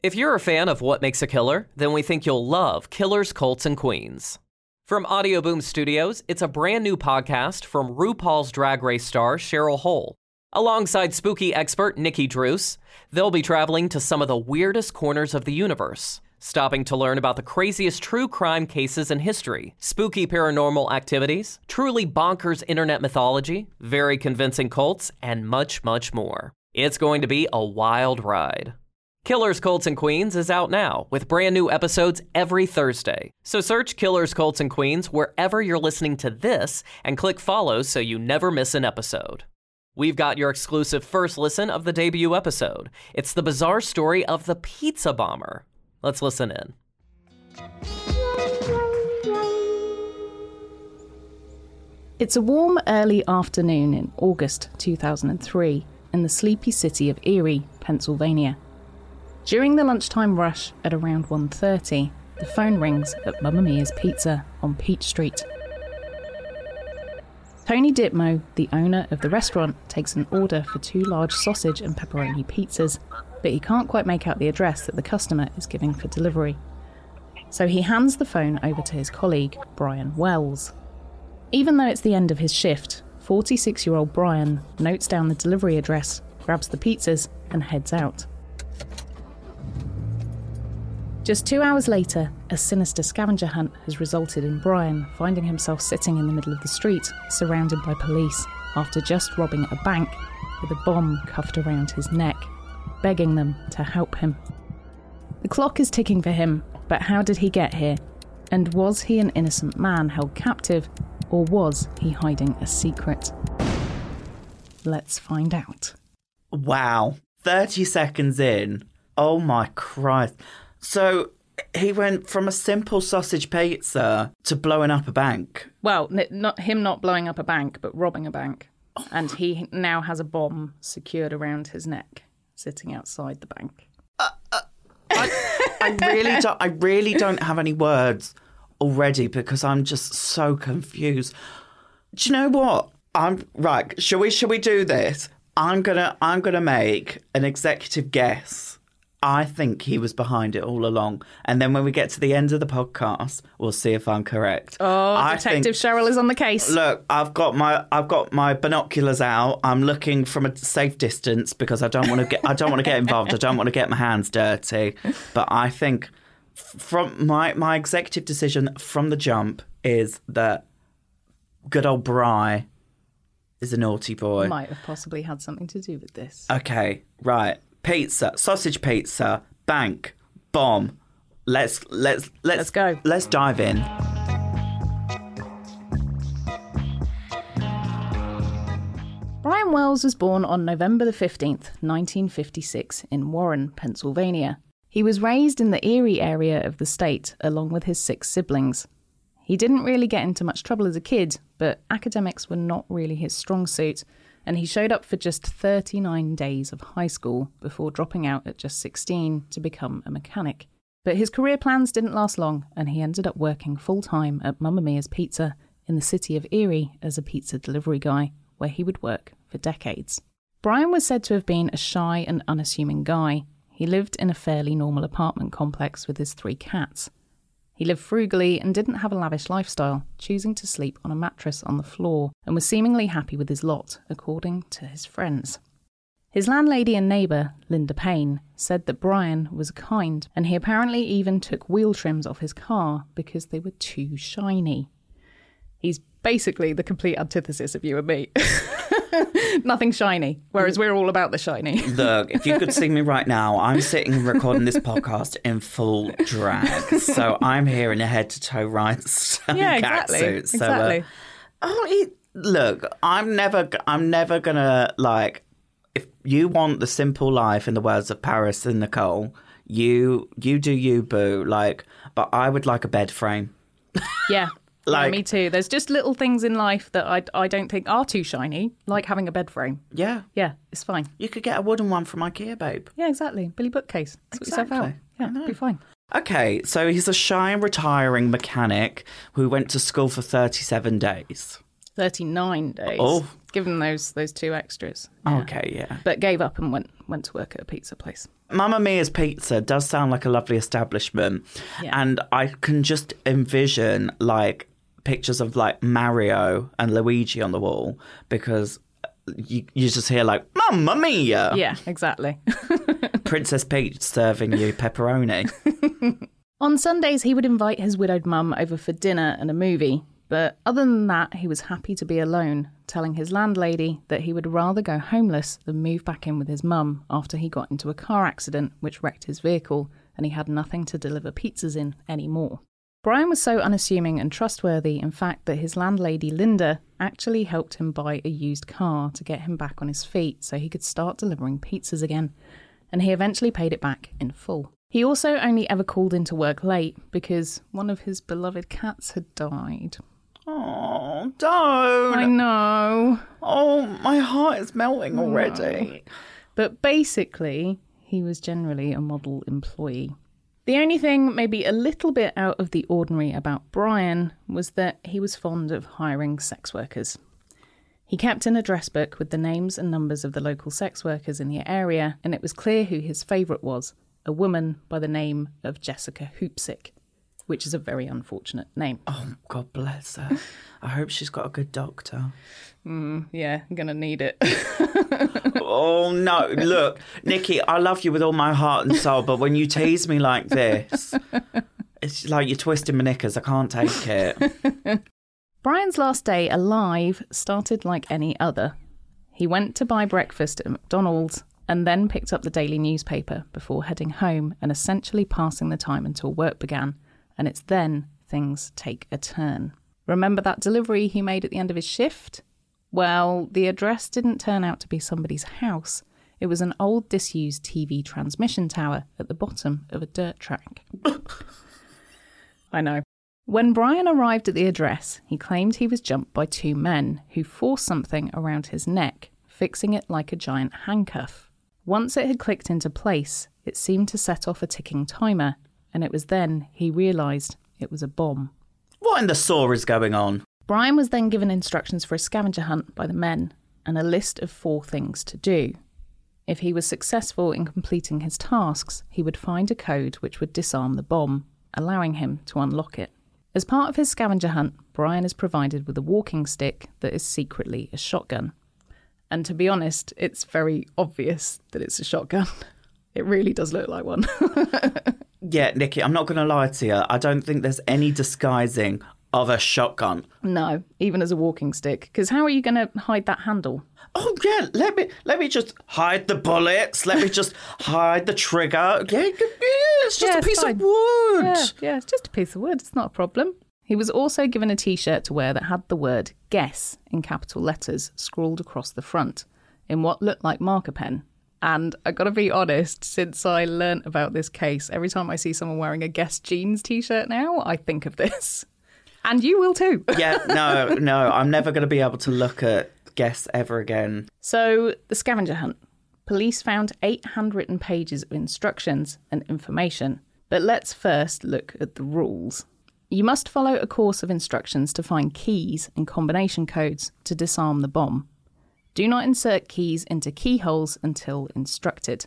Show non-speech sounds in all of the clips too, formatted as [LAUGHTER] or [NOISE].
If you're a fan of What Makes a Killer, then we think you'll love Killers, Cults, and Queens. From Audioboom Studios, it's a brand new podcast from RuPaul's Drag Race star Cheryl Hole. Alongside spooky expert Nikki Druce, they'll be traveling to some of the weirdest corners of the universe, stopping to learn about the craziest true crime cases in history, spooky paranormal activities, truly bonkers internet mythology, very convincing cults, and much, much more. It's going to be a wild ride. Killers, Cults, and Queens is out now with brand new episodes every Thursday. So search Killers, Cults, and Queens wherever you're listening to this and click follow so you never miss an episode. We've got your exclusive first listen of the debut episode. It's the bizarre story of the pizza bomber. Let's listen in. It's a warm early afternoon in August 2003 in the sleepy city of Erie, Pennsylvania. During the lunchtime rush at around 1:30, the phone rings at Mamma Mia's Pizza on Peach Street. Tony Ditmo, the owner of the restaurant, takes an order for two large sausage and pepperoni pizzas, but he can't quite make out the address that the customer is giving for delivery. So he hands the phone over to his colleague, Brian Wells. Even though it's the end of his shift, 46 year old Brian notes down the delivery address, grabs the pizzas, and heads out. Just two hours later, a sinister scavenger hunt has resulted in Brian finding himself sitting in the middle of the street, surrounded by police, after just robbing a bank with a bomb cuffed around his neck, begging them to help him. The clock is ticking for him, but how did he get here? And was he an innocent man held captive, or was he hiding a secret? Let's find out. Wow. 30 seconds in. Oh my Christ. So he went from a simple sausage pizza to blowing up a bank. Well, not him not blowing up a bank, but robbing a bank. Oh. And he now has a bomb secured around his neck, sitting outside the bank. Uh, uh, I really don't I really don't have any words already because I'm just so confused. Do you know what? I'm right, shall we shall we do this? I'm gonna I'm gonna make an executive guess. I think he was behind it all along. And then when we get to the end of the podcast, we'll see if I'm correct. Oh, I Detective think- Cheryl is on the case. Look, I've got my I've got my binoculars out. I'm looking from a safe distance because I don't want to get I don't want to get involved. I don't want to get my hands dirty. But I think from my my executive decision from the jump is that good old Bry is a naughty boy. Might have possibly had something to do with this. Okay, right. Pizza, sausage pizza, bank, bomb. Let's let's let's Let's go. Let's dive in. Brian Wells was born on November the 15th, 1956, in Warren, Pennsylvania. He was raised in the Erie area of the state along with his six siblings. He didn't really get into much trouble as a kid, but academics were not really his strong suit, and he showed up for just 39 days of high school before dropping out at just 16 to become a mechanic. But his career plans didn't last long, and he ended up working full time at Mamma Mia's Pizza in the city of Erie as a pizza delivery guy, where he would work for decades. Brian was said to have been a shy and unassuming guy. He lived in a fairly normal apartment complex with his three cats. He lived frugally and didn't have a lavish lifestyle, choosing to sleep on a mattress on the floor, and was seemingly happy with his lot, according to his friends. His landlady and neighbour, Linda Payne, said that Brian was kind, and he apparently even took wheel trims off his car because they were too shiny. He's basically the complete antithesis of you and me. [LAUGHS] [LAUGHS] Nothing shiny, whereas we're all about the shiny. [LAUGHS] Look, if you could see me right now, I'm sitting and recording this podcast in full drag. So I'm here in a head to toe rhinestone [LAUGHS] Yeah, exactly. catsuit. So, uh, exactly. oh, it, look, I'm never, I'm never gonna like. If you want the simple life, in the words of Paris and Nicole, you you do you, boo. Like, but I would like a bed frame. yeah. Like- yeah, me too. There's just little things in life that I, I don't think are too shiny, like having a bed frame. Yeah, Yeah, it's fine. you could get a wooden one from IKEA, babe. Yeah, exactly. Billy bookcase. Sort yourself out. Exactly. Yeah, be fine. Okay, so he's a shy and retiring mechanic who went to school for 37 days. 39 days. Oh. Given those those two extras. Okay, yeah. But gave up and went went to work at a pizza place. Mamma Mia's Pizza does sound like a lovely establishment. Yeah. And I can just envision like pictures of like Mario and Luigi on the wall because you, you just hear like, Mamma Mia! Yeah, exactly. [LAUGHS] Princess Peach serving you pepperoni. [LAUGHS] On Sundays, he would invite his widowed mum over for dinner and a movie. But other than that, he was happy to be alone, telling his landlady that he would rather go homeless than move back in with his mum after he got into a car accident which wrecked his vehicle and he had nothing to deliver pizzas in anymore. Brian was so unassuming and trustworthy, in fact, that his landlady Linda actually helped him buy a used car to get him back on his feet so he could start delivering pizzas again, and he eventually paid it back in full. He also only ever called into work late because one of his beloved cats had died. Oh, don't. I know. Oh, my heart is melting already. But basically, he was generally a model employee. The only thing maybe a little bit out of the ordinary about Brian was that he was fond of hiring sex workers. He kept an address book with the names and numbers of the local sex workers in the area, and it was clear who his favourite was a woman by the name of Jessica Hoopsick, which is a very unfortunate name. Oh, God bless her. I hope she's got a good doctor. Mm, yeah, I'm gonna need it. [LAUGHS] Oh, no. Look, Nikki, I love you with all my heart and soul, but when you tease me like this, it's like you're twisting my knickers. I can't take it. Brian's last day alive started like any other. He went to buy breakfast at McDonald's and then picked up the daily newspaper before heading home and essentially passing the time until work began. And it's then things take a turn. Remember that delivery he made at the end of his shift? Well, the address didn't turn out to be somebody's house. It was an old disused TV transmission tower at the bottom of a dirt track. I know. When Brian arrived at the address, he claimed he was jumped by two men who forced something around his neck, fixing it like a giant handcuff. Once it had clicked into place, it seemed to set off a ticking timer, and it was then he realised it was a bomb. What in the saw is going on? Brian was then given instructions for a scavenger hunt by the men and a list of four things to do. If he was successful in completing his tasks, he would find a code which would disarm the bomb, allowing him to unlock it. As part of his scavenger hunt, Brian is provided with a walking stick that is secretly a shotgun. And to be honest, it's very obvious that it's a shotgun. [LAUGHS] It really does look like one. [LAUGHS] Yeah, Nikki, I'm not going to lie to you. I don't think there's any disguising of a shotgun. no, even as a walking stick. Because how are you going to hide that handle? Oh yeah, let me let me just hide the bullets. Let me [LAUGHS] just hide the trigger. Yeah, yeah it's just Yeah, a piece of wood. Yeah, yeah, it's just a piece of wood. It's not a problem. He was also given a t shirt to wear that had the word guess in capital letters scrawled across the front in what looked like marker pen. And I gotta be honest, since I learnt about this case, every time I see someone wearing a Guess Jeans t shirt now, I think of this. And you will too. [LAUGHS] Yeah, no, no, I'm never going to be able to look at Guess ever again. So, the scavenger hunt. Police found eight handwritten pages of instructions and information. But let's first look at the rules. You must follow a course of instructions to find keys and combination codes to disarm the bomb. Do not insert keys into keyholes until instructed.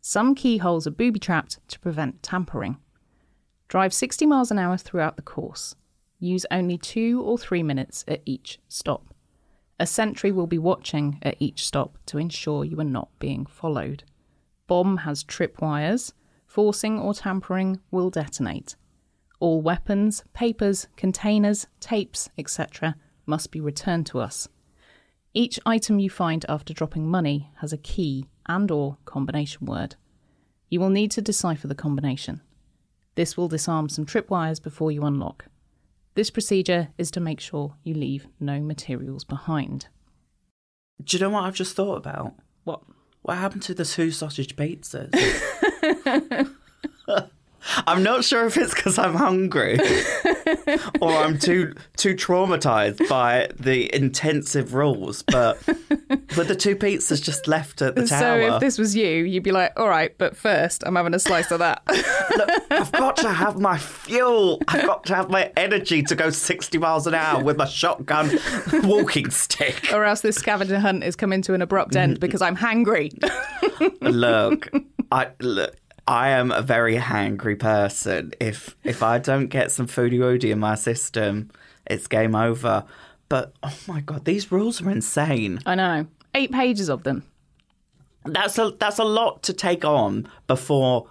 Some keyholes are booby trapped to prevent tampering. Drive 60 miles an hour throughout the course. Use only two or three minutes at each stop. A sentry will be watching at each stop to ensure you are not being followed. Bomb has tripwires. Forcing or tampering will detonate. All weapons, papers, containers, tapes, etc. must be returned to us. Each item you find after dropping money has a key and or combination word. You will need to decipher the combination. This will disarm some tripwires before you unlock. This procedure is to make sure you leave no materials behind. Do you know what I've just thought about? What? What happened to the two sausage pizzas? [LAUGHS] I'm not sure if it's because I'm hungry [LAUGHS] [LAUGHS] or I'm too too traumatized by the intensive rules, but [LAUGHS] with the two pizzas just left at the So tower. if this was you, you'd be like, all right, but first I'm having a slice of that. [LAUGHS] Look, I've got to have my fuel. I've got to have my energy to go 60 miles an hour with my shotgun walking stick. or else this scavenger hunt is coming to an abrupt end mm-hmm. because I'm hangry. Look, I look. I am a very hangry person. If if I don't get some foodie in my system, it's game over. But oh my god, these rules are insane. I know. Eight pages of them. That's a that's a lot to take on before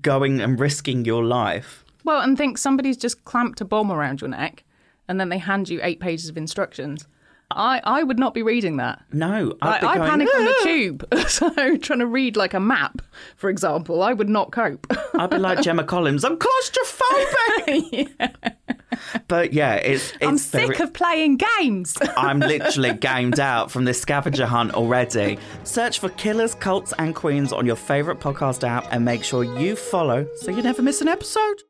going and risking your life. Well, and think somebody's just clamped a bomb around your neck and then they hand you eight pages of instructions. I, I would not be reading that. No, be I going, panic on the "Ah!" tube. [LAUGHS] So trying to read like a map, for example, I would not cope. I'd be like Gemma [LAUGHS] Collins. I'm claustrophobic. [LAUGHS] But yeah, it's, it's I'm very- sick of playing games. I'm literally gamed out from this scavenger hunt already. Search for Killers, Cults, and Queens on your favourite podcast app and make sure you follow so you never miss an episode.